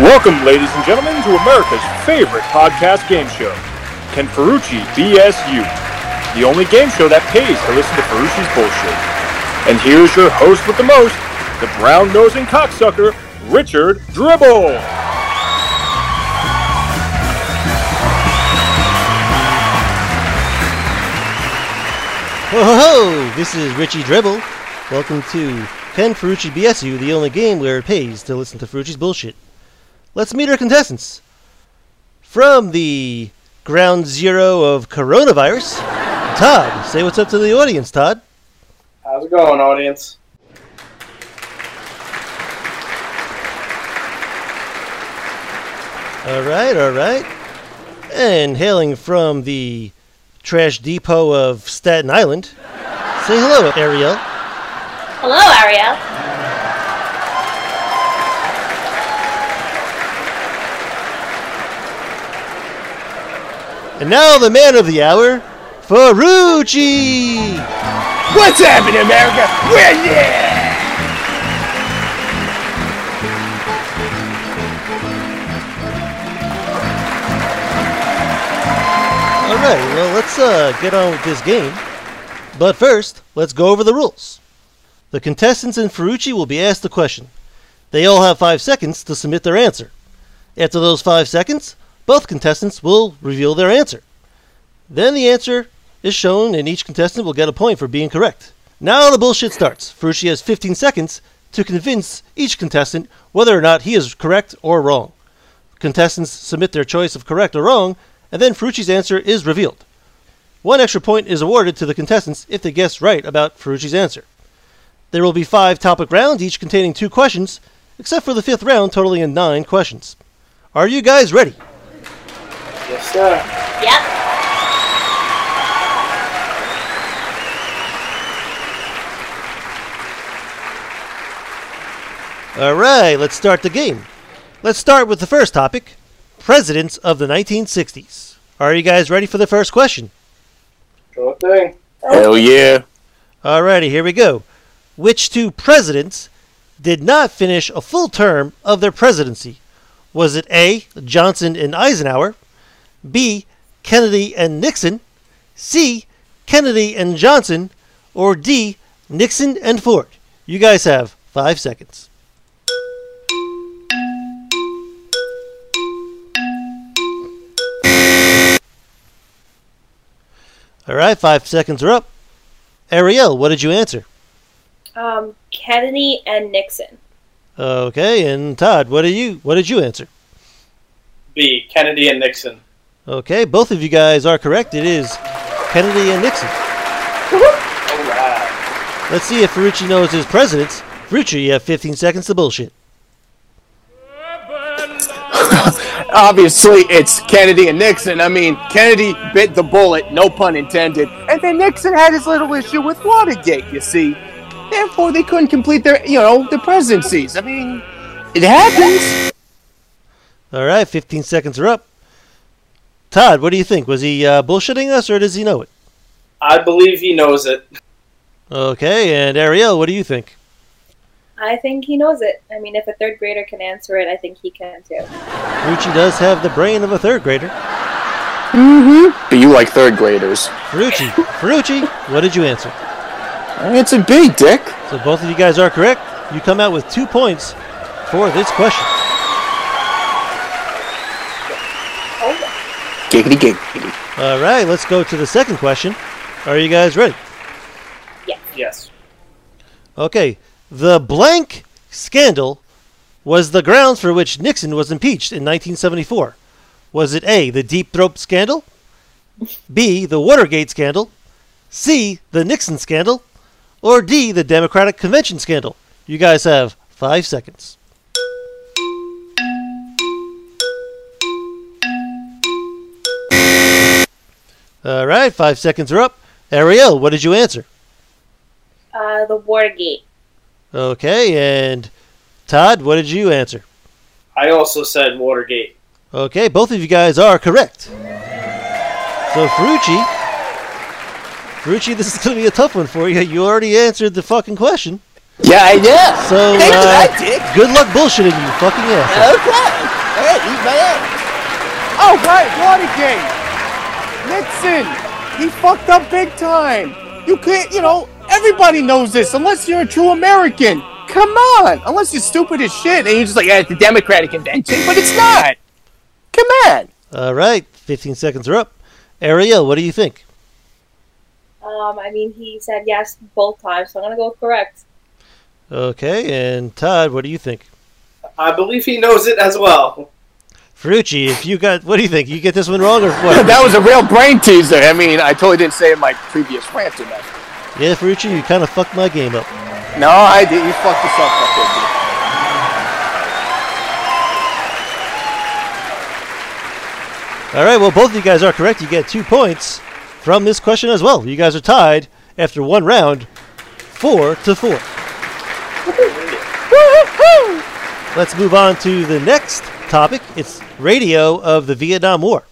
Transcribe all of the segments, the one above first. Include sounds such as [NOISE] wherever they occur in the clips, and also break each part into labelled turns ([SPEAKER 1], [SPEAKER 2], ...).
[SPEAKER 1] Welcome, ladies and gentlemen, to America's favorite podcast game show, Ken Ferrucci BSU, the only game show that pays to listen to Ferrucci's bullshit. And here's your host with the most, the brown-nosing cocksucker, Richard Dribble.
[SPEAKER 2] Ho ho ho! This is Richie Dribble. Welcome to Ken Ferrucci BSU, the only game where it pays to listen to Ferrucci's bullshit. Let's meet our contestants. From the ground zero of coronavirus, Todd. Say what's up to the audience, Todd.
[SPEAKER 3] How's it going, audience?
[SPEAKER 2] All right, all right. And hailing from the trash depot of Staten Island, say hello, Arielle.
[SPEAKER 4] Hello, Arielle.
[SPEAKER 2] And now the man of the hour, Ferrucci.
[SPEAKER 5] What's happening, America? We're there!
[SPEAKER 2] All right, well, let's uh, get on with this game. But first, let's go over the rules. The contestants in Ferrucci will be asked a question. They all have five seconds to submit their answer. After those five seconds, both contestants will reveal their answer. Then the answer is shown, and each contestant will get a point for being correct. Now the bullshit starts. Ferrucci has 15 seconds to convince each contestant whether or not he is correct or wrong. Contestants submit their choice of correct or wrong, and then Ferrucci's answer is revealed. One extra point is awarded to the contestants if they guess right about Ferrucci's answer. There will be five topic rounds, each containing two questions, except for the fifth round, totaling in nine questions. Are you guys ready?
[SPEAKER 3] Yes, sir.
[SPEAKER 4] Yep.
[SPEAKER 2] All right, let's start the game. Let's start with the first topic Presidents of the 1960s. Are you guys ready for the first question?
[SPEAKER 3] Sure thing.
[SPEAKER 5] Hell yeah.
[SPEAKER 2] Alrighty, here we go. Which two presidents did not finish a full term of their presidency? Was it A. Johnson and Eisenhower, B. Kennedy and Nixon, C. Kennedy and Johnson, or D. Nixon and Ford? You guys have five seconds. All right, five seconds are up. Arielle, what did you answer?
[SPEAKER 4] Um, Kennedy and Nixon.
[SPEAKER 2] Okay, and Todd, what did you what did you answer?
[SPEAKER 3] B. Kennedy and Nixon.
[SPEAKER 2] Okay, both of you guys are correct. It is Kennedy and Nixon.
[SPEAKER 3] Alright.
[SPEAKER 2] Let's see if Ferrucci knows his presidents. Ferrucci, you have 15 seconds to bullshit. [COUGHS]
[SPEAKER 5] Obviously, it's Kennedy and Nixon. I mean, Kennedy bit the bullet, no pun intended. And then Nixon had his little issue with Watergate, you see. Therefore, they couldn't complete their, you know, their presidencies. I mean, it happens.
[SPEAKER 2] All right, 15 seconds are up. Todd, what do you think? Was he uh, bullshitting us or does he know it?
[SPEAKER 3] I believe he knows it.
[SPEAKER 2] Okay, and Arielle, what do you think?
[SPEAKER 4] I think he knows it. I mean, if a third grader can answer it, I think he can too.
[SPEAKER 2] Ferrucci does have the brain of a third grader. Mm-hmm.
[SPEAKER 5] But you like third graders.
[SPEAKER 2] Ferrucci, Ferrucci, what did you answer?
[SPEAKER 5] It's a B, Dick.
[SPEAKER 2] So both of you guys are correct. You come out with two points for this question.
[SPEAKER 5] Giggity giggity.
[SPEAKER 2] All right, let's go to the second question. Are you guys ready?
[SPEAKER 3] Yes.
[SPEAKER 2] Okay, the blank scandal was the grounds for which Nixon was impeached in 1974. Was it A, the Deep Throat scandal? B, the Watergate scandal? C, the Nixon scandal? Or D, the Democratic Convention scandal? You guys have five seconds. All right, five seconds are up. Arielle, what did you answer?
[SPEAKER 4] Uh, the Watergate.
[SPEAKER 2] Okay, and Todd, what did you answer?
[SPEAKER 3] I also said Watergate.
[SPEAKER 2] Okay, both of you guys are correct. So Ferrucci, Ferrucci, [LAUGHS] this is going to be a tough one for you. You already answered the fucking question.
[SPEAKER 5] Yeah, yeah.
[SPEAKER 2] So,
[SPEAKER 5] Thanks
[SPEAKER 2] uh,
[SPEAKER 5] that, Dick.
[SPEAKER 2] good luck bullshitting, you fucking ass.
[SPEAKER 5] Okay. Hey, eat my ass. Oh, right, Watergate. Nixon, he fucked up big time. You can't, you know, everybody knows this unless you're a true American. Come on, unless you're stupid as shit and you're just like, yeah, it's a Democratic convention, but it's not. Come on.
[SPEAKER 2] All right, 15 seconds are up. Arielle, what do you think?
[SPEAKER 4] Um, I mean, he said yes both times, so I'm gonna go with correct.
[SPEAKER 2] Okay, and Todd, what do you think?
[SPEAKER 3] I believe he knows it as well.
[SPEAKER 2] Ferrucci, if you got, what do you think? You get this one wrong or what? [LAUGHS]
[SPEAKER 5] that was a real brain teaser. I mean, I totally didn't say in my previous rant nothing.
[SPEAKER 2] yeah, Ferrucci, you kind of fucked my game up.
[SPEAKER 5] No, I did. You fucked yourself up there, dude.
[SPEAKER 2] All right, well, both of you guys are correct. You get two points from this question as well. You guys are tied after one round, four to four. Let's move on to the next topic. It's radio of the Vietnam War.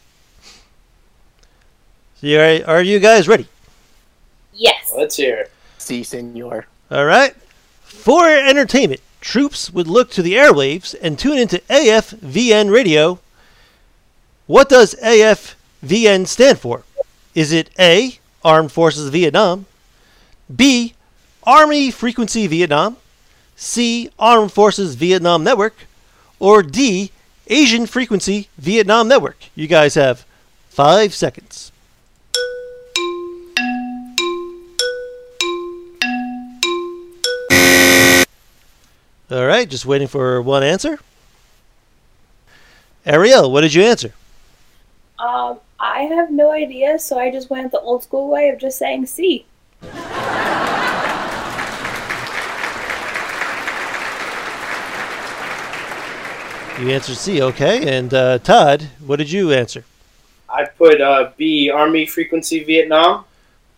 [SPEAKER 2] So, you are, are you guys ready?
[SPEAKER 4] Yes.
[SPEAKER 3] Let's hear it.
[SPEAKER 5] Si, senor.
[SPEAKER 2] All right. For entertainment, troops would look to the airwaves and tune into AFVN radio. What does AFVN stand for? Is it A, Armed Forces Vietnam, B, Army Frequency Vietnam, C, Armed Forces Vietnam Network, or D, Asian Frequency Vietnam Network? You guys have five seconds. All right, just waiting for one answer. Arielle, what did you answer?
[SPEAKER 4] Um, I have no idea, so I just went the old school way of just saying C.
[SPEAKER 2] You answered C, okay. And uh, Todd, what did you answer?
[SPEAKER 3] I put uh, B, Army Frequency Vietnam.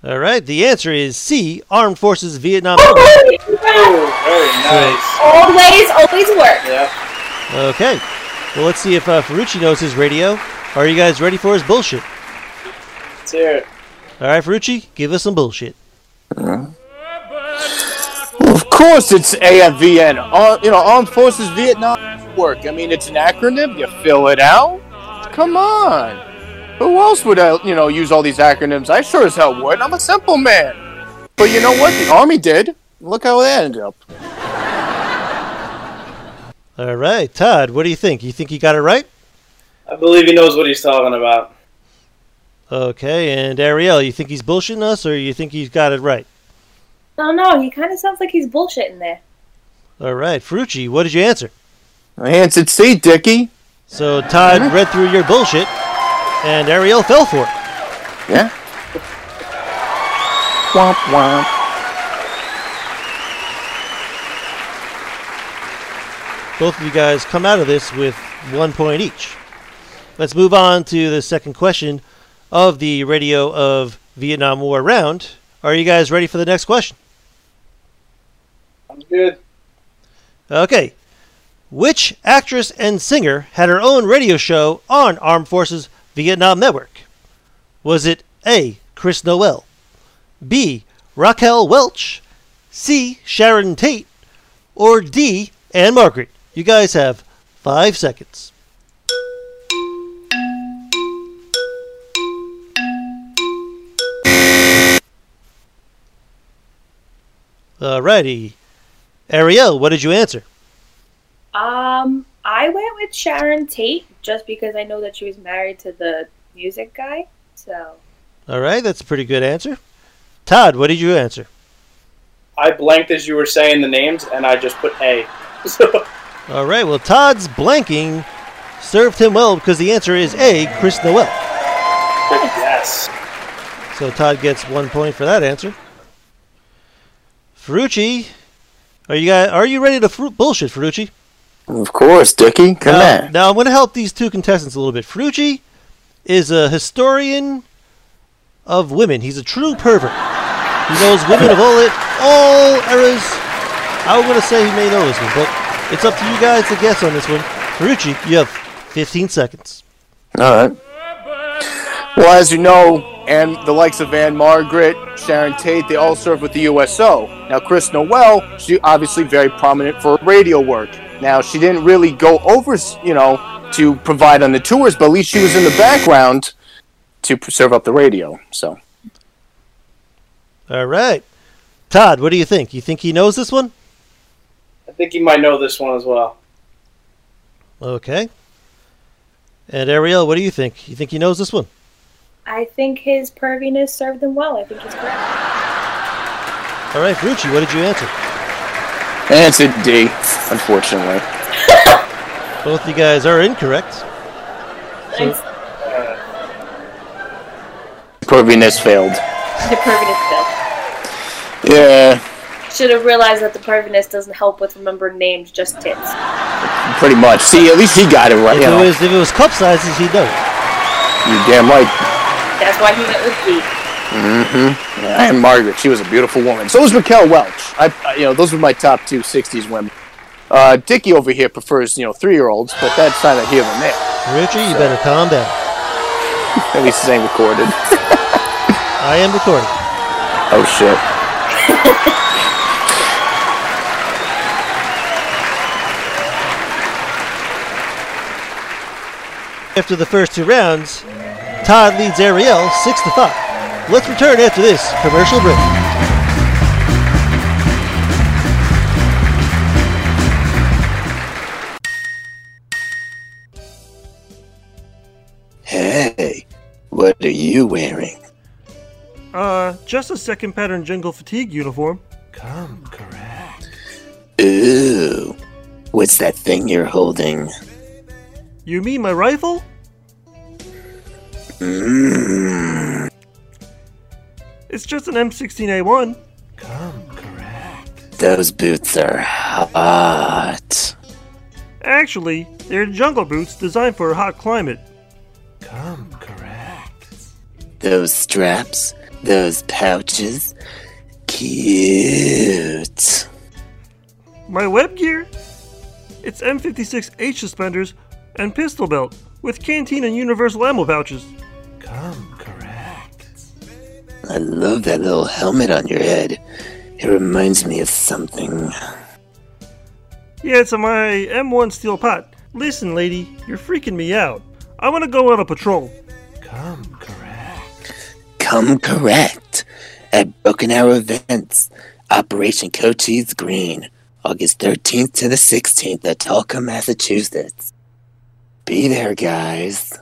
[SPEAKER 2] All right, the answer is C, Armed Forces Vietnam.
[SPEAKER 3] Oh, very nice.
[SPEAKER 4] Old ways always work.
[SPEAKER 3] Yeah.
[SPEAKER 2] Okay, well, let's see if uh, Ferrucci knows his radio. Are you guys ready for his bullshit?
[SPEAKER 3] Let's hear it.
[SPEAKER 2] All right, Ferrucci, give us some bullshit.
[SPEAKER 5] Well, of course it's AFVN. Ar- you know, Armed Forces Vietnam Network. I mean, it's an acronym. You fill it out. Come on. Who else would, uh, you know, use all these acronyms? I sure as hell would. I'm a simple man. But you know what? The Army did. Look how that ended up.
[SPEAKER 2] All right, Todd, what do you think? You think he got it right?
[SPEAKER 3] I believe he knows what he's talking about.
[SPEAKER 2] Okay, and Arielle, you think he's bullshitting us, or you think he's got it right?
[SPEAKER 4] No, no, he kind of sounds like he's bullshitting there.
[SPEAKER 2] All right, Ferrucci, what did you answer?
[SPEAKER 5] I answered C, Dickie.
[SPEAKER 2] So Todd read through your bullshit, and Arielle fell for it.
[SPEAKER 5] Yeah. Womp womp.
[SPEAKER 2] Both of you guys come out of this with one point each. Let's move on to the second question of the Radio of Vietnam War round. Are you guys ready for the next question?
[SPEAKER 3] I'm good.
[SPEAKER 2] Okay. Which actress and singer had her own radio show on Armed Forces Vietnam Network? Was it A. Chris Noel, B. Raquel Welch, C. Sharon Tate, or D. Ann-Margret? You guys have five seconds. Alrighty. Arielle, what did you answer?
[SPEAKER 4] Um, I went with Sharon Tate just because I know that she was married to the music guy. So
[SPEAKER 2] All right, that's a pretty good answer. Todd, what did you answer?
[SPEAKER 3] I blanked as you were saying the names, and I just put A. So, [LAUGHS]
[SPEAKER 2] All right, well, Todd's blanking served him well because the answer is A, Chris Noel.
[SPEAKER 3] yes.
[SPEAKER 2] So Todd gets one point for that answer. Ferrucci, are you guys, are you ready to fru- bullshit, Ferrucci?
[SPEAKER 5] Of course, Dickie. Come
[SPEAKER 2] now,
[SPEAKER 5] on.
[SPEAKER 2] now I'm going to help these two contestants a little bit. Ferrucci is a historian of women. He's a true pervert. He knows women of all it, all eras. I'm going to say he may know this one, but it's up to you guys to guess on this one. Ferrucci, you have 15 seconds.
[SPEAKER 5] All right. Well, as you know, and the likes of Ann-Margret, Sharon Tate, they all served with the USO. Now, Chris Noel, she obviously very prominent for radio work. Now, she didn't really go over, you know, to provide on the tours, but at least she was in the background to serve up the radio. So,
[SPEAKER 2] All right. Todd, what do you think? You think he knows this one?
[SPEAKER 3] I think he might know this one as well.
[SPEAKER 2] Okay. And Arielle, what do you think? You think he knows this one?
[SPEAKER 4] I think his perviness served him well. I think he's correct.
[SPEAKER 2] All right, Frucci, what did you answer?
[SPEAKER 5] And it's a D, unfortunately. [LAUGHS]
[SPEAKER 2] Both you guys are incorrect.
[SPEAKER 4] Thanks.
[SPEAKER 5] Perviness failed.
[SPEAKER 4] The perviness failed.
[SPEAKER 5] Yeah,
[SPEAKER 4] Should have realized that the perviness doesn't help with remembering names, just tits.
[SPEAKER 5] pretty much. See, at least he got it right.
[SPEAKER 2] If it was if it was cup sizes, he'd know.
[SPEAKER 5] you're damn right.
[SPEAKER 4] That's why he went with D.
[SPEAKER 5] Mm-hmm. Yeah, and Margaret, she was a beautiful woman. So was Raquel Welch. I, I- you know, those were my top two '60s women. Uh, Dickie over here prefers, you know, three-year-olds, but that's neither here nor there.
[SPEAKER 2] Frucci, you better calm down. [LAUGHS]
[SPEAKER 5] At least it ain't recorded. [LAUGHS]
[SPEAKER 2] I am recording.
[SPEAKER 5] Oh shit. [LAUGHS]
[SPEAKER 2] After the first two rounds, Todd leads Arielle six to five. Let's return after this commercial break.
[SPEAKER 5] Hey, what are you wearing?
[SPEAKER 2] Uh, just a second pattern jungle fatigue uniform. Come correct.
[SPEAKER 5] Ooh, what's that thing you're holding?
[SPEAKER 2] You mean my rifle?
[SPEAKER 5] Mmm.
[SPEAKER 2] It's just an M16A1. Come correct.
[SPEAKER 5] Those boots are hot.
[SPEAKER 2] Actually, they're jungle boots designed for a hot climate. Come correct.
[SPEAKER 5] Those straps, those pouches, cute.
[SPEAKER 2] My web gear? It's M56H suspenders and pistol belt with canteen and universal ammo pouches.
[SPEAKER 5] I love that little helmet on your head. It reminds me of something.
[SPEAKER 2] Yeah, it's on my M1 steel pot. Listen, lady, you're freaking me out. I want to go on a patrol.
[SPEAKER 5] Come correct Come correct. at Broken Arrow Events, Operation Cochise Green, August 13th to the 16th at Tulsa, Massachusetts. Be there, guys.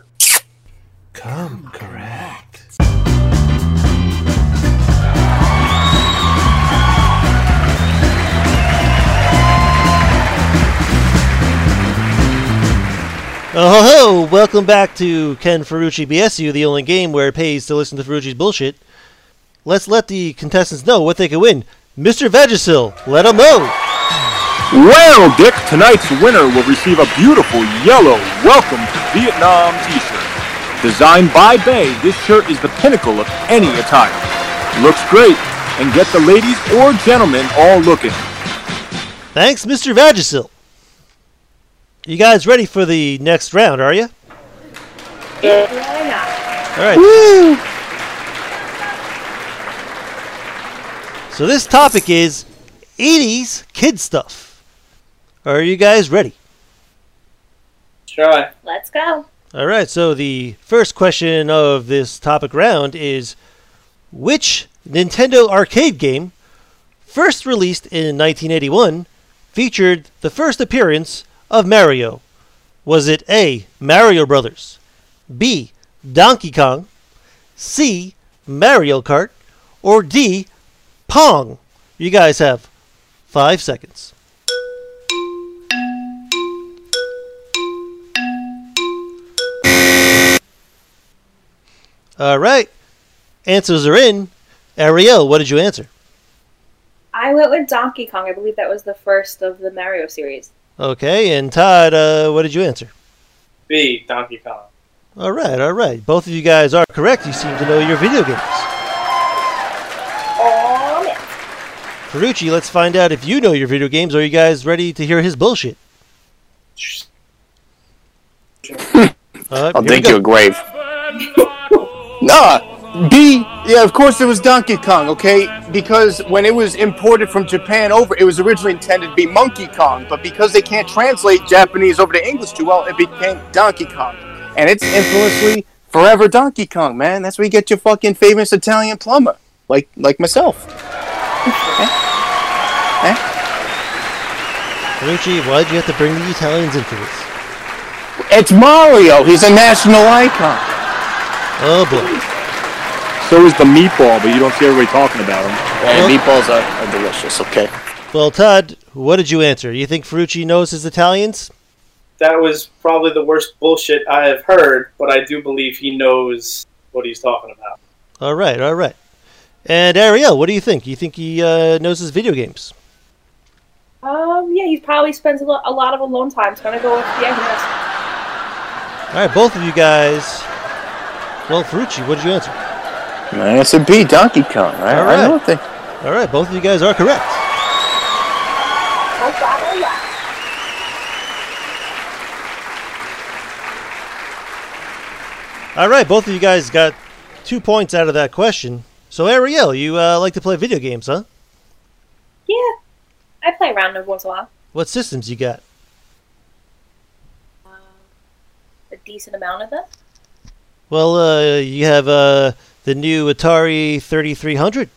[SPEAKER 2] Oh, ho, ho. welcome back to Ken Ferrucci BSU, the only game where it pays to listen to Ferrucci's bullshit. Let's let the contestants know what they can win. Mr. Vagisil, let them know.
[SPEAKER 1] Well, Dick, tonight's winner will receive a beautiful yellow Welcome to Vietnam t-shirt. Designed by Bay, this shirt is the pinnacle of any attire. Looks great, and get the ladies or gentlemen all looking.
[SPEAKER 2] Thanks, Mr. Vagisil. You guys ready for the next round, are you?
[SPEAKER 4] Why not?
[SPEAKER 2] All right. So this topic is 80s kid stuff. Are you guys ready?
[SPEAKER 3] Try.
[SPEAKER 4] Let's go.
[SPEAKER 2] All right. So the first question of this topic round is which Nintendo arcade game first released in 1981 featured the first appearance of Mario? Was it A. Mario Brothers, B. Donkey Kong, C. Mario Kart, or D. Pong? You guys have five seconds. All right. Answers are in. Arielle, what did you answer?
[SPEAKER 4] I went with Donkey Kong. I believe that was the first of the Mario series.
[SPEAKER 2] Okay, and Todd, uh, what did you answer?
[SPEAKER 3] B. Donkey Kong.
[SPEAKER 2] All right, all right. Both of you guys are correct. You seem to know your video games.
[SPEAKER 4] Oh, man.
[SPEAKER 2] Ferrucci, let's find out if you know your video games. Are you guys ready to hear his bullshit? [LAUGHS] All right,
[SPEAKER 5] I'll
[SPEAKER 2] here
[SPEAKER 5] dig you a grave. [LAUGHS] nah, B, yeah, of course it was Donkey Kong, okay? Because when it was imported from Japan over, it was originally intended to be Monkey Kong, but because they can't translate Japanese over to English too well, it became Donkey Kong. And it's infamously forever Donkey Kong, man. That's where you get your fucking famous Italian plumber, like like myself. Eh? Eh?
[SPEAKER 2] Ferrucci, why'd you have to bring the Italians into this?
[SPEAKER 5] It's Mario. He's a national icon.
[SPEAKER 2] Oh boy.
[SPEAKER 1] So is the meatball, but you don't see everybody talking about him.
[SPEAKER 5] And meatballs are, are delicious. Okay.
[SPEAKER 2] Well, Todd, what did you answer? You think Ferrucci knows his Italians?
[SPEAKER 3] That was probably the worst bullshit I have heard, but I do believe he knows what he's talking about.
[SPEAKER 2] All right, all right. And Arielle, what do you think? You think he uh, knows his video games?
[SPEAKER 4] Um, yeah, he probably spends a, lo- a lot of alone time. So I'm gonna go with yeah, he knows.
[SPEAKER 2] All right, both of you guys. Well, Ferrucci, what did you answer?
[SPEAKER 5] I said B, Donkey Kong. I,
[SPEAKER 2] All
[SPEAKER 5] I
[SPEAKER 2] right.
[SPEAKER 5] don't think.
[SPEAKER 2] All right, both of you guys are correct.
[SPEAKER 4] God, yeah.
[SPEAKER 2] All right, both of you guys got two points out of that question. So, Arielle, you uh, like to play video games, huh?
[SPEAKER 4] Yeah, I play around every once in a while.
[SPEAKER 2] What systems you got?
[SPEAKER 4] Um, a decent amount of them.
[SPEAKER 2] Well, uh, you have uh, the new Atari 3300.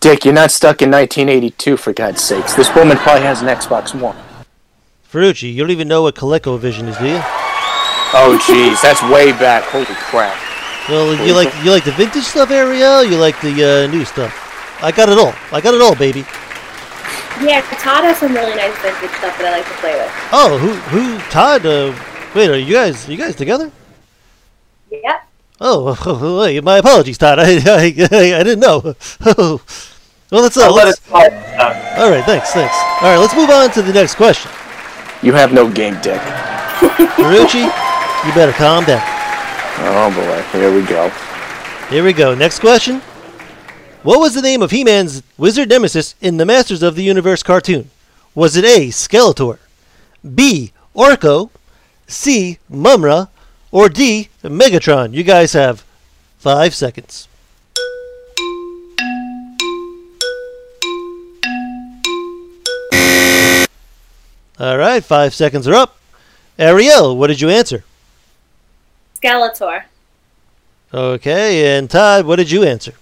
[SPEAKER 5] Dick, you're not stuck in 1982, for God's sakes. This woman probably has an Xbox One.
[SPEAKER 2] Ferrucci, you don't even know what ColecoVision is, do you?
[SPEAKER 5] Oh, jeez, that's way back. Holy crap.
[SPEAKER 2] Well, you like you like the vintage stuff, Arielle. You like the uh, new stuff. I got it all. I got it all, baby.
[SPEAKER 4] Yeah, Todd has some really nice vintage stuff that I like to play with.
[SPEAKER 2] Oh, who who? Todd? Uh, wait, are you guys you guys together?
[SPEAKER 4] Yeah.
[SPEAKER 2] Oh, [LAUGHS] wait, my apologies, Todd. I [LAUGHS] I, I didn't know. [LAUGHS] well, let's uh,
[SPEAKER 3] let
[SPEAKER 2] let's,
[SPEAKER 3] it. Uh,
[SPEAKER 2] all right. Thanks, thanks. All right, let's move on to the next question.
[SPEAKER 5] You have no game, Dick.
[SPEAKER 2] Ferrucci, you better calm down.
[SPEAKER 5] Oh, boy. Here we go.
[SPEAKER 2] Here we go. Next question. What was the name of He-Man's wizard nemesis in the Masters of the Universe cartoon? Was it A. Skeletor, B. Orko, C. Mumm-Ra, or D. Megatron? You guys have five seconds. All right, five seconds are up. Arielle, what did you answer?
[SPEAKER 4] Skeletor.
[SPEAKER 2] Okay, and Todd, what did you answer?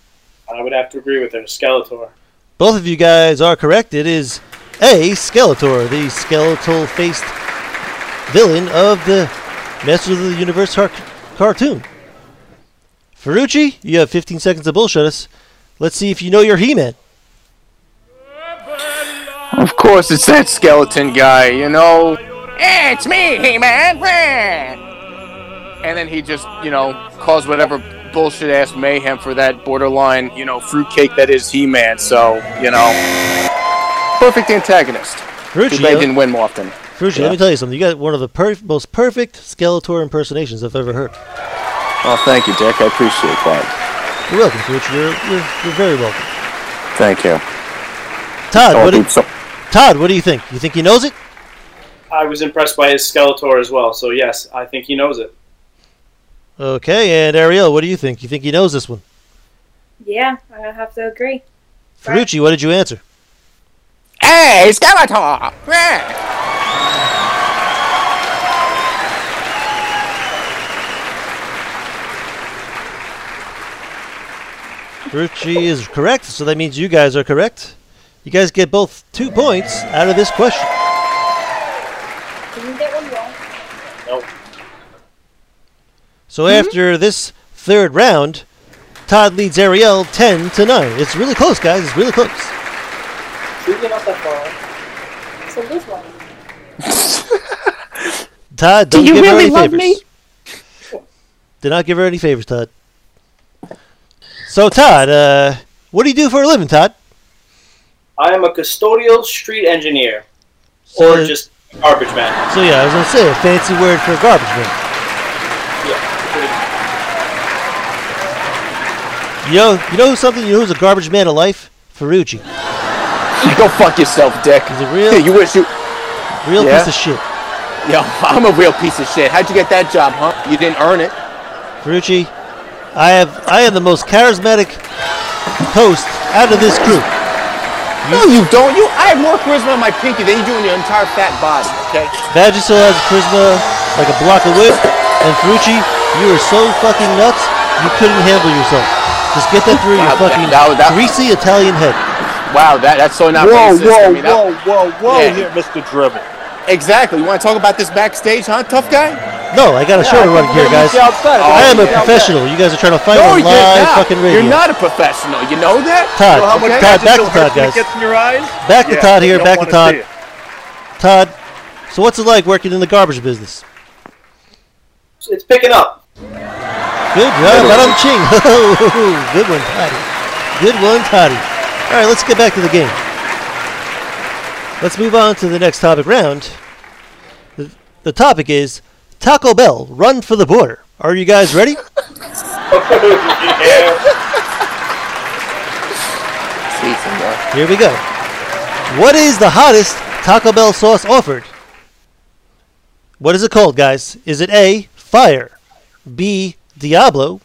[SPEAKER 3] I would have to agree with her. Skeletor.
[SPEAKER 2] Both of you guys are correct. It is A. Skeletor, the skeletal faced villain of the Masters of the Universe car- cartoon. Ferrucci, you have 15 seconds to bullshit us. Let's see if you know your He Man.
[SPEAKER 5] Of course, it's that skeleton guy, you know. It's me, He-Man. And then he just, you know, caused whatever bullshit ass mayhem for that borderline, you know, fruitcake that is He-Man. So, you know, perfect antagonist. Too
[SPEAKER 2] Ferrucci,
[SPEAKER 5] bad he
[SPEAKER 2] uh,
[SPEAKER 5] didn't win more often.
[SPEAKER 2] Ferrucci
[SPEAKER 5] Yeah.
[SPEAKER 2] let me tell you something. You got one of the per- most perfect Skeletor impersonations I've ever heard.
[SPEAKER 5] Oh, thank you, Dick. I appreciate that.
[SPEAKER 2] You're welcome, Ferrucci. You're, you're, you're very welcome.
[SPEAKER 5] Thank you.
[SPEAKER 2] Todd,
[SPEAKER 5] Oh,
[SPEAKER 2] what do,
[SPEAKER 5] dude, so-
[SPEAKER 2] Todd, what do you think? You think he knows it?
[SPEAKER 3] I was impressed by his Skeletor as well, so yes, I think he knows it.
[SPEAKER 2] Okay, and Arielle, what do you think? You think he knows this one?
[SPEAKER 4] Yeah, I have to agree.
[SPEAKER 2] Ferrucci, what did you answer?
[SPEAKER 5] Hey, Skeletor!
[SPEAKER 2] Ferrucci is correct, so that means you guys are correct. You guys get both two points out of this question.
[SPEAKER 4] Didn't get one wrong.
[SPEAKER 3] Nope.
[SPEAKER 2] So mm-hmm. after this third round, Todd leads Arielle 10 to 9. It's really close, guys. It's really close.
[SPEAKER 3] Really not that far.
[SPEAKER 4] So this one.
[SPEAKER 2] Todd, don't
[SPEAKER 5] you
[SPEAKER 2] give her any
[SPEAKER 5] love
[SPEAKER 2] favors.
[SPEAKER 5] me?
[SPEAKER 2] Do not give her any favors, Todd. So, Todd, uh, what do you do for a living, Todd?
[SPEAKER 3] I am a custodial street engineer,
[SPEAKER 2] So,
[SPEAKER 3] or just garbage man.
[SPEAKER 2] so yeah, I was gonna say a fancy word for a garbage man.
[SPEAKER 3] Yeah. pretty-
[SPEAKER 2] You know, you know something? You know who's a garbage man of life? Ferrucci. [LAUGHS]
[SPEAKER 5] Go fuck yourself, Dick.
[SPEAKER 2] He's a real, [LAUGHS]
[SPEAKER 5] you wish you.
[SPEAKER 2] real
[SPEAKER 5] Yeah?
[SPEAKER 2] piece of shit.
[SPEAKER 5] Yo, [LAUGHS] I'm a real piece of shit. How'd you get that job, huh? You didn't earn it.
[SPEAKER 2] Ferrucci, I have I am the most charismatic host out of this group.
[SPEAKER 5] No, you don't. You, I have more charisma on my pinky than you do in your entire fat body. Okay.
[SPEAKER 2] Vagisil has charisma like a block of wood, and Ferrucci, you are so fucking nuts, you couldn't handle yourself. Just get that through your
[SPEAKER 5] Wow, that-
[SPEAKER 2] fucking
[SPEAKER 5] that- that-
[SPEAKER 2] greasy Italian head.
[SPEAKER 5] Wow, that that's so not
[SPEAKER 1] Whoa,
[SPEAKER 5] racist.
[SPEAKER 1] whoa,
[SPEAKER 5] I mean, that-
[SPEAKER 1] whoa, whoa, whoa,
[SPEAKER 5] Yeah.
[SPEAKER 1] here, Mr. Dribble.
[SPEAKER 5] Exactly. You want to talk about this backstage, huh, tough guy?
[SPEAKER 2] No, I got a show to run here, guys.
[SPEAKER 1] Outside.
[SPEAKER 2] I am a
[SPEAKER 1] Outside.
[SPEAKER 2] professional. You guys are trying to fight
[SPEAKER 5] No,
[SPEAKER 2] on
[SPEAKER 5] you're
[SPEAKER 2] live
[SPEAKER 5] not.
[SPEAKER 2] fucking radio.
[SPEAKER 5] You're not a professional. You know that?
[SPEAKER 2] Todd,
[SPEAKER 1] You know how much
[SPEAKER 5] Okay.
[SPEAKER 2] Todd, back to Todd, guys.
[SPEAKER 1] gets in your eyes?
[SPEAKER 2] Back to
[SPEAKER 1] Yeah,
[SPEAKER 2] Todd here, back to Todd. Todd, so what's it like working in the garbage business?
[SPEAKER 3] It's picking up.
[SPEAKER 2] Good, yeah, Madam Ching. [LAUGHS] Good one, Toddy. Good one, Toddy. All right, let's get back to the game. Let's move on to the next topic round. The, topic is Taco Bell Run for the Border. Are you guys ready? [LAUGHS]
[SPEAKER 3] yeah.
[SPEAKER 2] Here we go. What is the hottest Taco Bell sauce offered? What is it called, guys? Is it A, Fire, B, Diablo,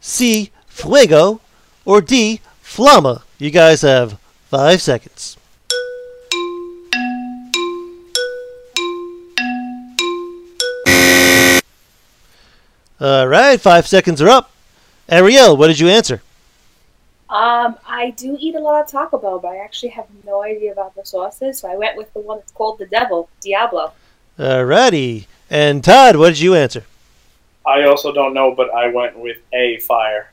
[SPEAKER 2] C, Fuego, or D, Flama? You guys have five seconds. All right, five seconds are up. Arielle, what did you answer?
[SPEAKER 4] Um, I do eat a lot of Taco Bell, but I actually have no idea about the sauces, so I went with the one that's called the Devil, Diablo.
[SPEAKER 2] Alrighty. And Todd, what did you answer?
[SPEAKER 3] I also don't know, but I went with a fire.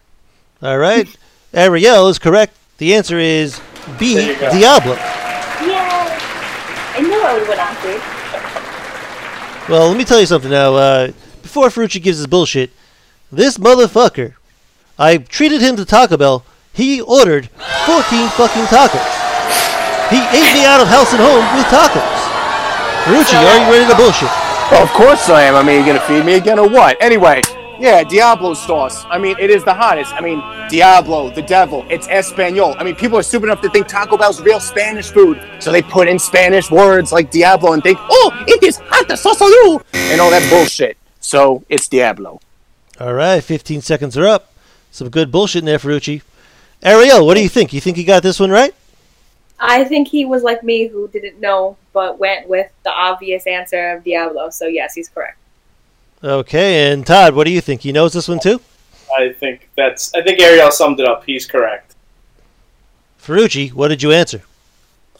[SPEAKER 2] All right. Arielle is correct. The answer is B,
[SPEAKER 3] There you go.
[SPEAKER 2] Diablo.
[SPEAKER 4] Yay! I knew I would win after.
[SPEAKER 2] Well, let me tell you something now. Uh, before Ferrucci gives his bullshit, this motherfucker, I treated him to Taco Bell. He ordered 14 fucking tacos. He ate me out of house and home with tacos. Ferrucci, are you ready to bullshit?
[SPEAKER 5] Well, of course I am. I mean, you're gonna feed me again or what? Anyway, yeah, Diablo sauce. I mean, it is the hottest. I mean, Diablo, the devil. It's Espanol. I mean, people are stupid enough to think Taco Bell's real Spanish food, so they put in Spanish words like Diablo and think, oh, it is hot sauce and all that bullshit. So it's Diablo.
[SPEAKER 2] All right, 15 seconds are up. Some good bullshit in there, Ferrucci. Arielle, what do you think? You think he got this one right?
[SPEAKER 4] I think he was like me who didn't know, but went with the obvious answer of Diablo, so yes, he's correct.
[SPEAKER 2] Okay, and Todd, what do you think? He knows this one too?
[SPEAKER 3] I think that's. I think Arielle summed it up. He's correct.
[SPEAKER 2] Ferrucci, what did you answer?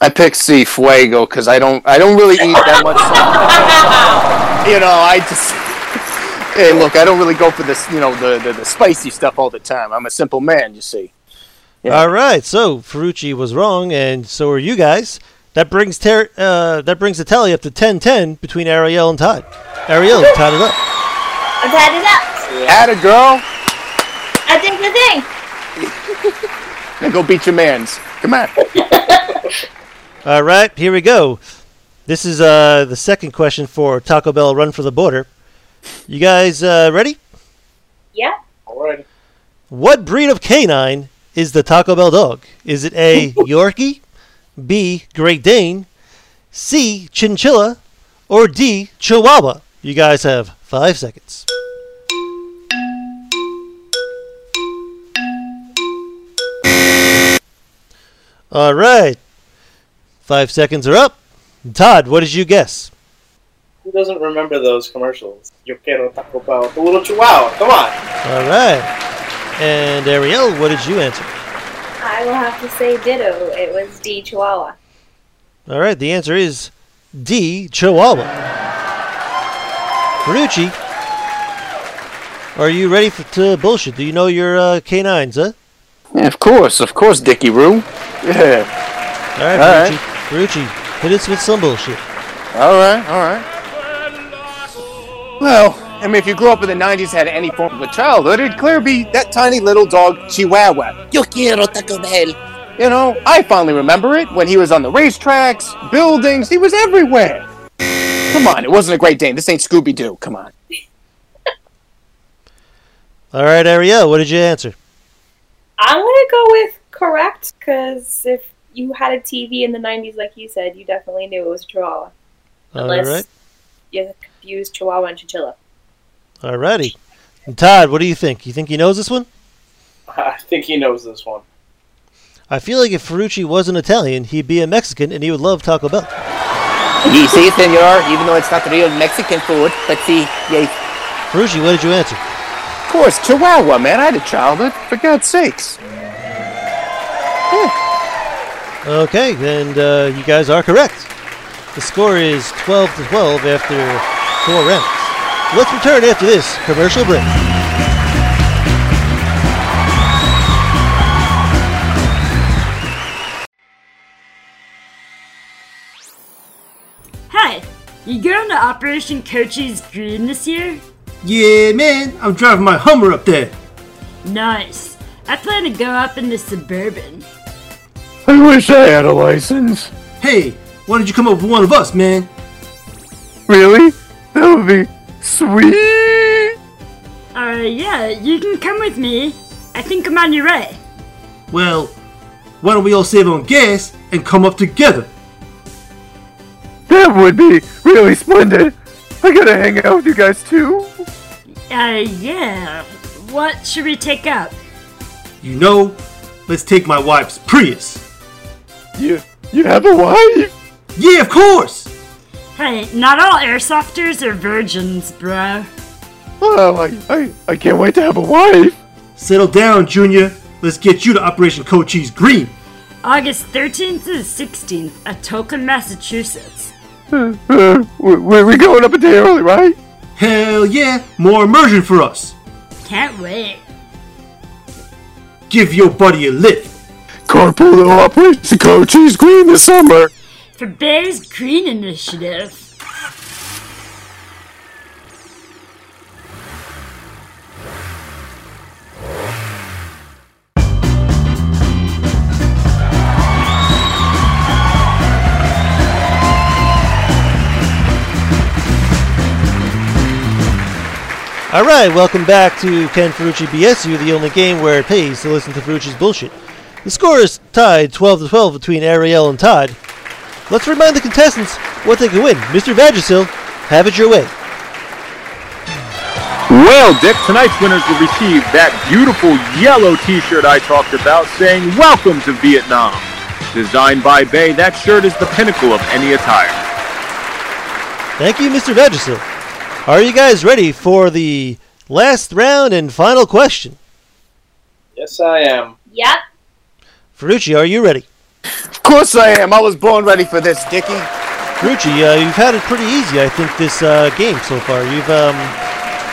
[SPEAKER 5] I picked C Fuego because I don't I don't really eat that much. sauce. [LAUGHS] you know, I just hey look, I don't really go for this you know the, the the spicy stuff all the time. I'm a simple man, you see. Yeah.
[SPEAKER 2] All right, so Ferrucci was wrong, and so are you guys. That brings ter- uh, that brings the tally up to 10-10 between Arielle and Todd. Arielle tied it up.
[SPEAKER 4] I tied it up.
[SPEAKER 5] Atta girl,
[SPEAKER 4] I think the thing.
[SPEAKER 5] now go beat your man's. Come on.
[SPEAKER 2] All right, here we go. This is uh, the second question for Taco Bell Run for the Border. You guys uh, ready?
[SPEAKER 4] Yeah.
[SPEAKER 3] All right.
[SPEAKER 2] What breed of canine is the Taco Bell dog? Is it A. [LAUGHS] Yorkie, B. Great Dane, C. Chinchilla, or D. Chihuahua? You guys have five seconds. All right. Five seconds are up. Todd, what did you guess?
[SPEAKER 3] Who doesn't remember those commercials? Yo quiero Taco Bell. The little chihuahua. Come on.
[SPEAKER 2] All right. And Arielle, what did you answer?
[SPEAKER 4] I will have to say ditto. It was D Chihuahua.
[SPEAKER 2] All right, the answer is D. Chihuahua. Ferrucci, are you ready for to bullshit? Do you know your uh, canines, huh?
[SPEAKER 5] Yeah, of course, of course, Dickie Roo. Yeah.
[SPEAKER 2] All right,
[SPEAKER 5] All right.
[SPEAKER 2] Ferrucci. Ferrucci, hit us with some bullshit.
[SPEAKER 5] All right, all right. Well, I mean, if you grew up in the 90s had any form of a childhood, it'd clearly be that tiny little dog, Chihuahua. Yo quiero Taco Bell. You know, I finally remember it when he was on the racetracks, buildings, he was everywhere. Come on, it wasn't a great Dane. This ain't Scooby Doo. Come on. [LAUGHS]
[SPEAKER 2] All right, Arielle, what did you answer?
[SPEAKER 4] I'm gonna go with correct because if you had a TV in the '90s, like you said, you definitely knew it was Chihuahua.
[SPEAKER 2] All
[SPEAKER 4] Unless
[SPEAKER 2] right,
[SPEAKER 4] you confused Chihuahua and Chinchilla.
[SPEAKER 2] Alrighty. And Todd, what do you think? You think he knows this one? [LAUGHS]
[SPEAKER 3] I think he knows this one.
[SPEAKER 2] I feel like if Ferrucci wasn't Italian, he'd be a Mexican and he would love Taco Bell.
[SPEAKER 5] You see, senor, even though it's not real Mexican food, but see, yeah,
[SPEAKER 2] Ferrucci, what did you answer?
[SPEAKER 5] of course, Chihuahua, man. I had a childhood, for God's sakes. Yeah.
[SPEAKER 2] Okay, and uh, you guys are correct. The score is 12 to 12 after four rounds. Let's return after this commercial break.
[SPEAKER 6] Hey, you going to Operation Cochise Green this year?
[SPEAKER 7] Yeah, man, I'm driving my Hummer up there.
[SPEAKER 6] Nice. I plan to go up in the Suburban.
[SPEAKER 5] I wish I had a license.
[SPEAKER 7] Hey, why don't you come up with one of us, man?
[SPEAKER 5] Really? That would be sweet.
[SPEAKER 6] Uh, yeah, you can come with me. I think I'm on your way.
[SPEAKER 7] Well, why don't we all save on gas and come up together?
[SPEAKER 5] That would be really splendid. I gotta hang out with you guys too.
[SPEAKER 6] Uh, yeah. What should we take up?
[SPEAKER 7] You know, let's take my wife's Prius.
[SPEAKER 5] You, you have a wife?
[SPEAKER 7] Yeah, of course!
[SPEAKER 6] Hey, not all airsofters are virgins, bro.
[SPEAKER 5] Well, I, I, I can't wait to have a wife.
[SPEAKER 7] Settle down, Junior. Let's get you to Operation Cochise Green.
[SPEAKER 6] August 13th to the 16th at Tolkien, Massachusetts.
[SPEAKER 5] Uh, uh, we- we're going up a day early, right?
[SPEAKER 7] Hell yeah, more immersion for us.
[SPEAKER 6] Can't wait.
[SPEAKER 7] Give your buddy a lift.
[SPEAKER 5] Carpool to Operation Cochise Green this summer.
[SPEAKER 6] For Bears Green Initiative.
[SPEAKER 2] All right, welcome back to Ken Ferrucci BSU, the only game where it pays to listen to Ferrucci's bullshit. The score is tied 12 to 12 between Arielle and Todd. Let's remind the contestants what they can win. Mr. Vagisil, have it your way.
[SPEAKER 1] Well, Dick, tonight's winners will receive that beautiful yellow t-shirt I talked about saying Welcome to Vietnam. Designed by Bay, that shirt is the pinnacle of any attire.
[SPEAKER 2] Thank you, Mr. Vagisil. Are you guys ready for the last round and final question?
[SPEAKER 3] Yes, I am.
[SPEAKER 4] Yep.
[SPEAKER 2] Ferrucci, are you ready?
[SPEAKER 5] Of course I am. I was born ready for this, Dickie.
[SPEAKER 2] Ferrucci, uh, you've had it pretty easy, I think, this uh, game so far. You've um,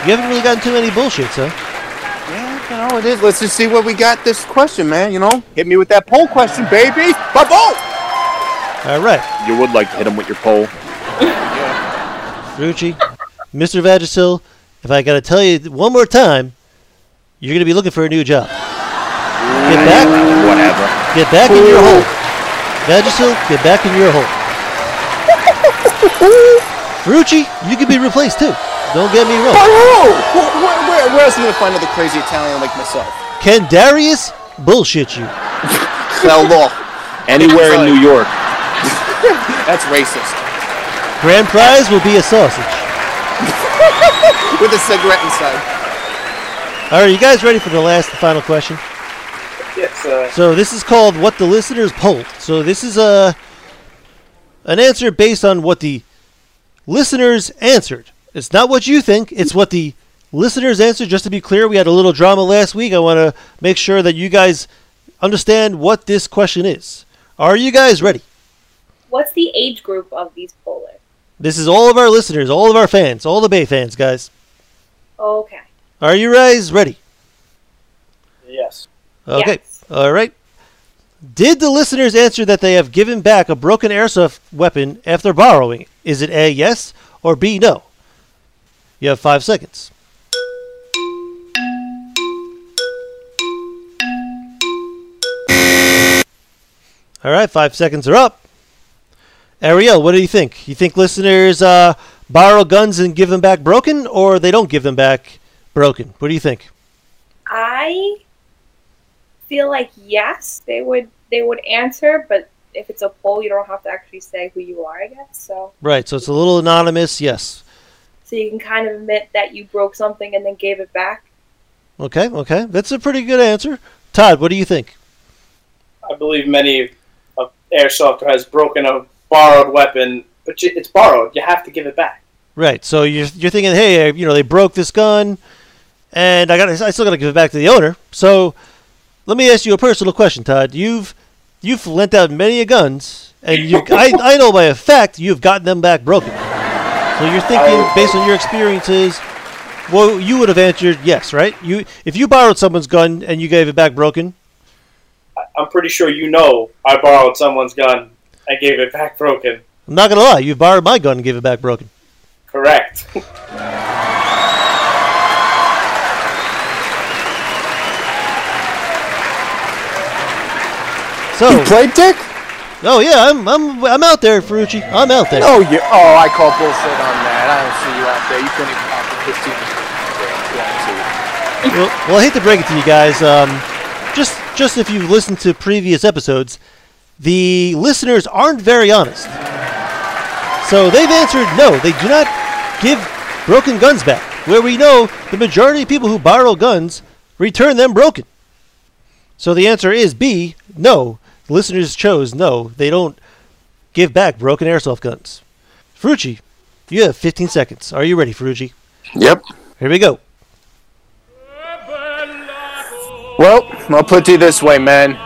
[SPEAKER 2] you haven't really gotten too many bullshits, huh?
[SPEAKER 5] Yeah, you know it is. Let's just see what we got this question, man. You know, hit me with that poll question, baby. Ba boom.
[SPEAKER 2] All right,
[SPEAKER 1] You would like to hit him with your pole.
[SPEAKER 2] Ferrucci, [LAUGHS] Mr. Vagisil, if I gotta tell you one more time, you're gonna be looking for a new job. Get back,
[SPEAKER 1] Whatever.
[SPEAKER 2] get back in your hole. Vagisil, get back in your hole. [LAUGHS] Ferrucci, you can be replaced too. Don't get me wrong.
[SPEAKER 5] Oh, where, where, where, where else am I gonna find another crazy Italian like myself?
[SPEAKER 2] Can Darius bullshit you? [LAUGHS]
[SPEAKER 5] Hell no.
[SPEAKER 1] Anywhere in New York. [LAUGHS]
[SPEAKER 5] That's racist.
[SPEAKER 2] Grand prize will be a sausage.
[SPEAKER 5] With a cigarette inside.
[SPEAKER 2] All right, you guys ready for the last and final question?
[SPEAKER 3] Yes, uh,
[SPEAKER 2] So this is called what the listeners polled. So this is a an answer based on what the listeners answered. It's not what you think, it's what the listeners answered. Just to be clear, we had a little drama last week. I want to make sure that you guys understand what this question is. Are you guys ready?
[SPEAKER 4] What's the age group of these pollers?
[SPEAKER 2] This is all of our listeners, all of our fans, all the Bay fans, guys.
[SPEAKER 4] Okay.
[SPEAKER 2] Are you guys ready?
[SPEAKER 3] yes.
[SPEAKER 2] Okay.
[SPEAKER 4] Yes.
[SPEAKER 2] All right. Did the listeners answer that they have given back a broken airsoft weapon after borrowing? Is it A, yes, or B, no? You have five seconds. All right, five seconds are up. Arielle, what do you think? You think listeners uh, borrow guns and give them back broken, or they don't give them back broken? What do you think?
[SPEAKER 4] I feel like yes, they would they would answer, but if it's a poll, you don't have to actually say who you are. I guess so.
[SPEAKER 2] Right, so it's a little anonymous, yes.
[SPEAKER 4] so you can kind of admit that you broke something and then gave it back.
[SPEAKER 2] Okay, okay. That's a pretty good answer. Todd, what do you think?
[SPEAKER 3] I believe many of airsoft has broken a borrowed weapon, but it's borrowed. You have to give it back.
[SPEAKER 2] Right. So you're you're thinking, hey, uh, you know, they broke this gun, and I got I still got to give it back to the owner. So let me ask you a personal question, Todd. You've you've lent out many a guns, and you [LAUGHS] I I know by a fact you've gotten them back broken. So you're thinking,
[SPEAKER 3] I-
[SPEAKER 2] based on your experiences, well, you would have answered yes, right? You if you borrowed someone's gun and you gave it back broken,
[SPEAKER 3] I'm pretty sure you know I borrowed someone's gun and gave it back broken.
[SPEAKER 2] I'm not gonna lie, you borrowed my gun and gave it back broken.
[SPEAKER 3] Correct. [LAUGHS]
[SPEAKER 2] So,
[SPEAKER 5] You played Dick?
[SPEAKER 2] oh yeah, I'm I'm I'm out there, Ferrucci. I'm out there.
[SPEAKER 5] Oh, yeah. Oh, I call bullshit on that. I don't see you out there. You couldn't even for 15 minutes.
[SPEAKER 2] well, well, I hate to break it to you guys. Um, just, just if you've listened to previous episodes, the listeners aren't very honest. So they've answered no. They do not give broken guns back. Where we know the majority of people who borrow guns return them broken. So the answer is B. No. The listeners chose no. They don't give back broken airsoft guns. Ferrucci, you have 15 seconds. Are you ready, Ferrucci?
[SPEAKER 5] Yep.
[SPEAKER 2] Here we go.
[SPEAKER 5] Well, I'll put it this way, man.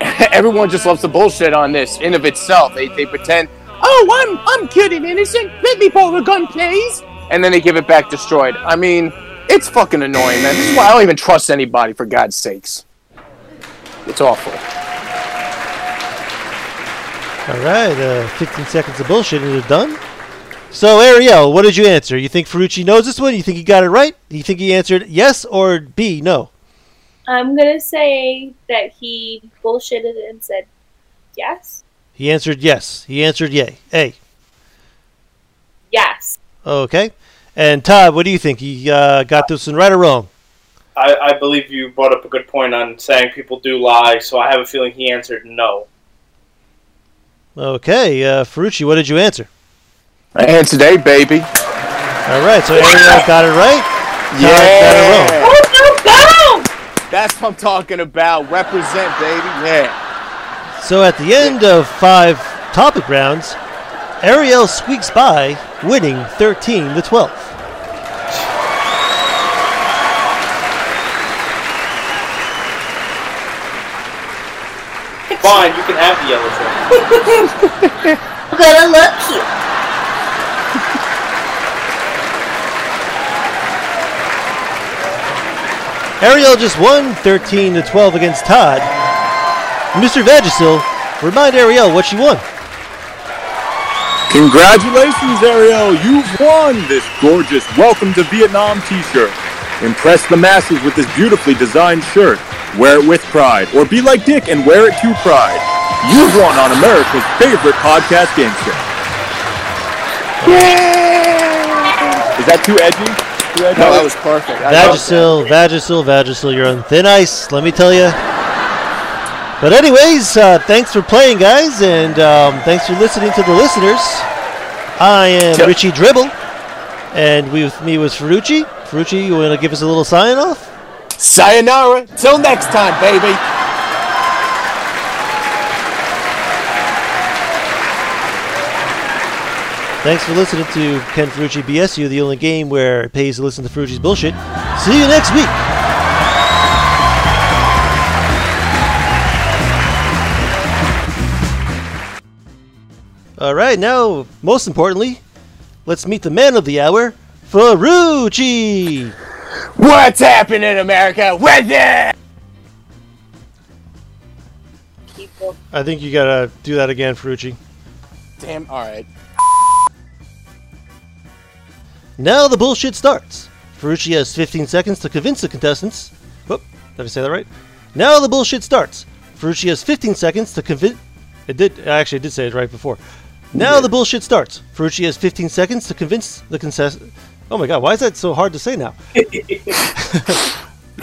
[SPEAKER 5] [LAUGHS] Everyone just loves the bullshit on this in of itself. They, they pretend, oh, I'm I'm cute and innocent. Let me borrow a gun, please. And then they give it back destroyed. I mean, it's fucking annoying, man. This is why I don't even trust anybody, for God's sakes. It's awful.
[SPEAKER 2] All right, uh, 15 seconds of bullshit and it's done. So, Arielle, what did you answer? You think Ferrucci knows this one? You think he got it right? You think he answered yes or B, no?
[SPEAKER 4] I'm gonna say that he bullshitted and said yes.
[SPEAKER 2] He answered yes. He answered yay. A.
[SPEAKER 4] Yes.
[SPEAKER 2] Okay. And Todd, what do you think? He uh, got this one right or wrong?
[SPEAKER 3] I, I believe you brought up a good point on saying people do lie, so I have a feeling he answered no.
[SPEAKER 2] Okay, uh, Ferrucci, what did you answer?
[SPEAKER 5] I answered A, baby.
[SPEAKER 2] All right, so Arielle got it right. Todd got it wrong.
[SPEAKER 4] Oh no! Boom!
[SPEAKER 5] That's what I'm talking about. Represent, baby. Yeah.
[SPEAKER 2] So at the end of five topic rounds, Arielle squeaks by, winning 13 to 12.
[SPEAKER 3] Fine, you can have the yellow trophy.
[SPEAKER 4] I'm gonna look cute.
[SPEAKER 2] Arielle just won 13 to 12 against Todd. Mr. Vagisil, remind Arielle what she won.
[SPEAKER 1] Congratulations, Arielle! You've won this gorgeous Welcome to Vietnam t-shirt. Impress the masses with this beautifully designed shirt. Wear it with pride, or be like Dick and wear it to pride. You've won on America's favorite podcast game show. Is that too edgy? Too edgy?
[SPEAKER 5] No, that was perfect. I love
[SPEAKER 2] Vagisil, Vagisil, Vagisil, you're on thin ice, let me tell you. But anyways, uh, thanks for playing, guys, and um, thanks for listening to the listeners. I am
[SPEAKER 5] Yep.
[SPEAKER 2] Richie Dribble, and with me was Ferrucci. Ferrucci, you want to give us a little sign off?
[SPEAKER 5] Sayonara. Till next time, baby.
[SPEAKER 2] Thanks for listening to Can Ferrucci B.S. You, the only game where it pays to listen to Ferrucci's bullshit. See you next week. All right, now, most importantly, let's meet the man of the hour, Ferrucci.
[SPEAKER 5] What's happening, America? Weather.
[SPEAKER 4] People.
[SPEAKER 2] I think you gotta do that again, Ferrucci.
[SPEAKER 5] Damn. All right.
[SPEAKER 2] Now the bullshit starts. Ferrucci has 15 seconds to convince the contestants. Whoop, did I say that right? Now the bullshit starts. Ferrucci has 15 seconds to convince. It did. I actually did say it right before. Now the bullshit starts. Ferrucci has 15 seconds to convince the contestant. Oh my god, why is that so hard to say now? [LAUGHS]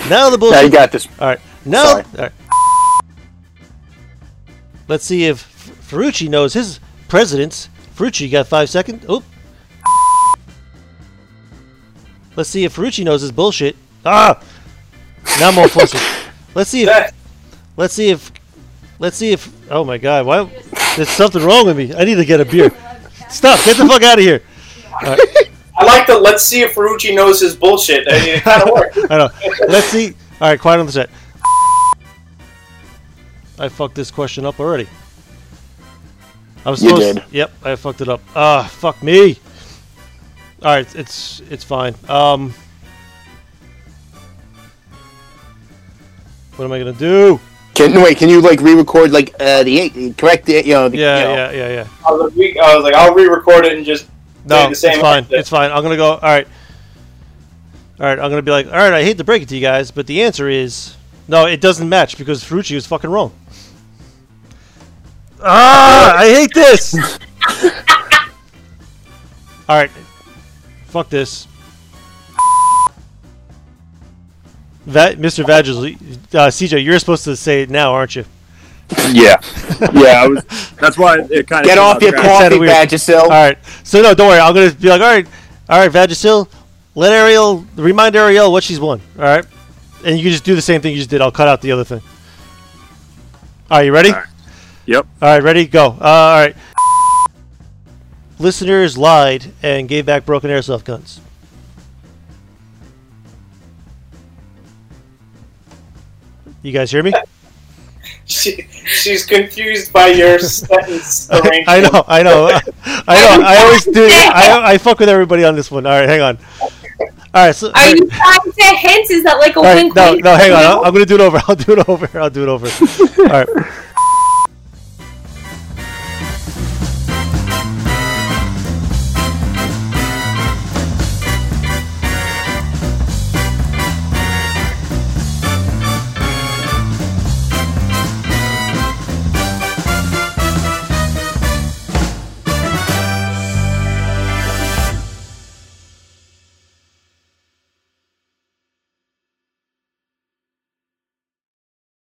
[SPEAKER 2] now the bullshit.
[SPEAKER 5] Now
[SPEAKER 2] bullshit.
[SPEAKER 5] you got this.
[SPEAKER 2] All right. Now.
[SPEAKER 5] Sorry.
[SPEAKER 2] All right. Let's see if F- Ferrucci knows his presidents. Ferrucci, you got five seconds. Oh. Let's see if Ferrucci knows his bullshit. Ah! Now I'm all flustered. Let's see if.
[SPEAKER 3] That-
[SPEAKER 2] Let's see if. Let's see if. Oh my god! Why? There's something wrong with me. I need to get a beer. Stop! Get the fuck out of here! [LAUGHS]
[SPEAKER 3] I like the let's see if Ferrucci knows his bullshit. I mean, it kind of [LAUGHS] worked.
[SPEAKER 2] I know. Let's see. All right, quiet on the set. I fucked this question up already. I was supposed.
[SPEAKER 5] You
[SPEAKER 2] supposed.
[SPEAKER 5] did.
[SPEAKER 2] Yep, I fucked it up. Ah, fuck me. All right, it's it's fine. Um, what am I gonna do?
[SPEAKER 5] Can wait? Can you like re-record like uh, the correct the you know the,
[SPEAKER 2] Yeah,
[SPEAKER 5] you know,
[SPEAKER 2] yeah, yeah, yeah.
[SPEAKER 3] I was like, I was like I'll re-record it and just
[SPEAKER 2] No, it's fine.
[SPEAKER 3] answer.
[SPEAKER 2] It's fine. I'm gonna go. All right. All right. I'm gonna be like, all right. I hate to break it to you guys, but the answer is no. It doesn't match because Ferrucci was fucking wrong. Ah! I hate this. [LAUGHS] all right. Fuck this. Va- Mr. Vagisil, uh, CJ, you're supposed to say it now, aren't you?
[SPEAKER 1] Yeah, yeah. I was. That's why it kind of
[SPEAKER 5] Get off your
[SPEAKER 2] sounded
[SPEAKER 5] coffee,
[SPEAKER 2] weird.
[SPEAKER 5] Vagisil.
[SPEAKER 2] All right. So no, don't worry. I'm gonna be like, all right, all right, Vagisil, let Arielle remind Arielle what she's won. All right, and you can just do the same thing you just did. I'll cut out the other thing. Are you ready?
[SPEAKER 1] All right. Yep.
[SPEAKER 2] All right, ready? Go. Uh, all right. Listeners lied and gave back broken airsoft guns. You guys hear me?
[SPEAKER 3] She, she's confused by your [LAUGHS] sentence arrangement.
[SPEAKER 2] I know, I know, [LAUGHS] I know. I always do. I, I fuck with everybody on this one. All right, hang on. All right, so
[SPEAKER 4] Are you trying to hint? Is that like a
[SPEAKER 2] All right,
[SPEAKER 4] wink?
[SPEAKER 2] no,
[SPEAKER 4] wink,
[SPEAKER 2] no, hang on. I'm. I'm gonna do it over. [LAUGHS] I'll do it over. I'll do it over. All right.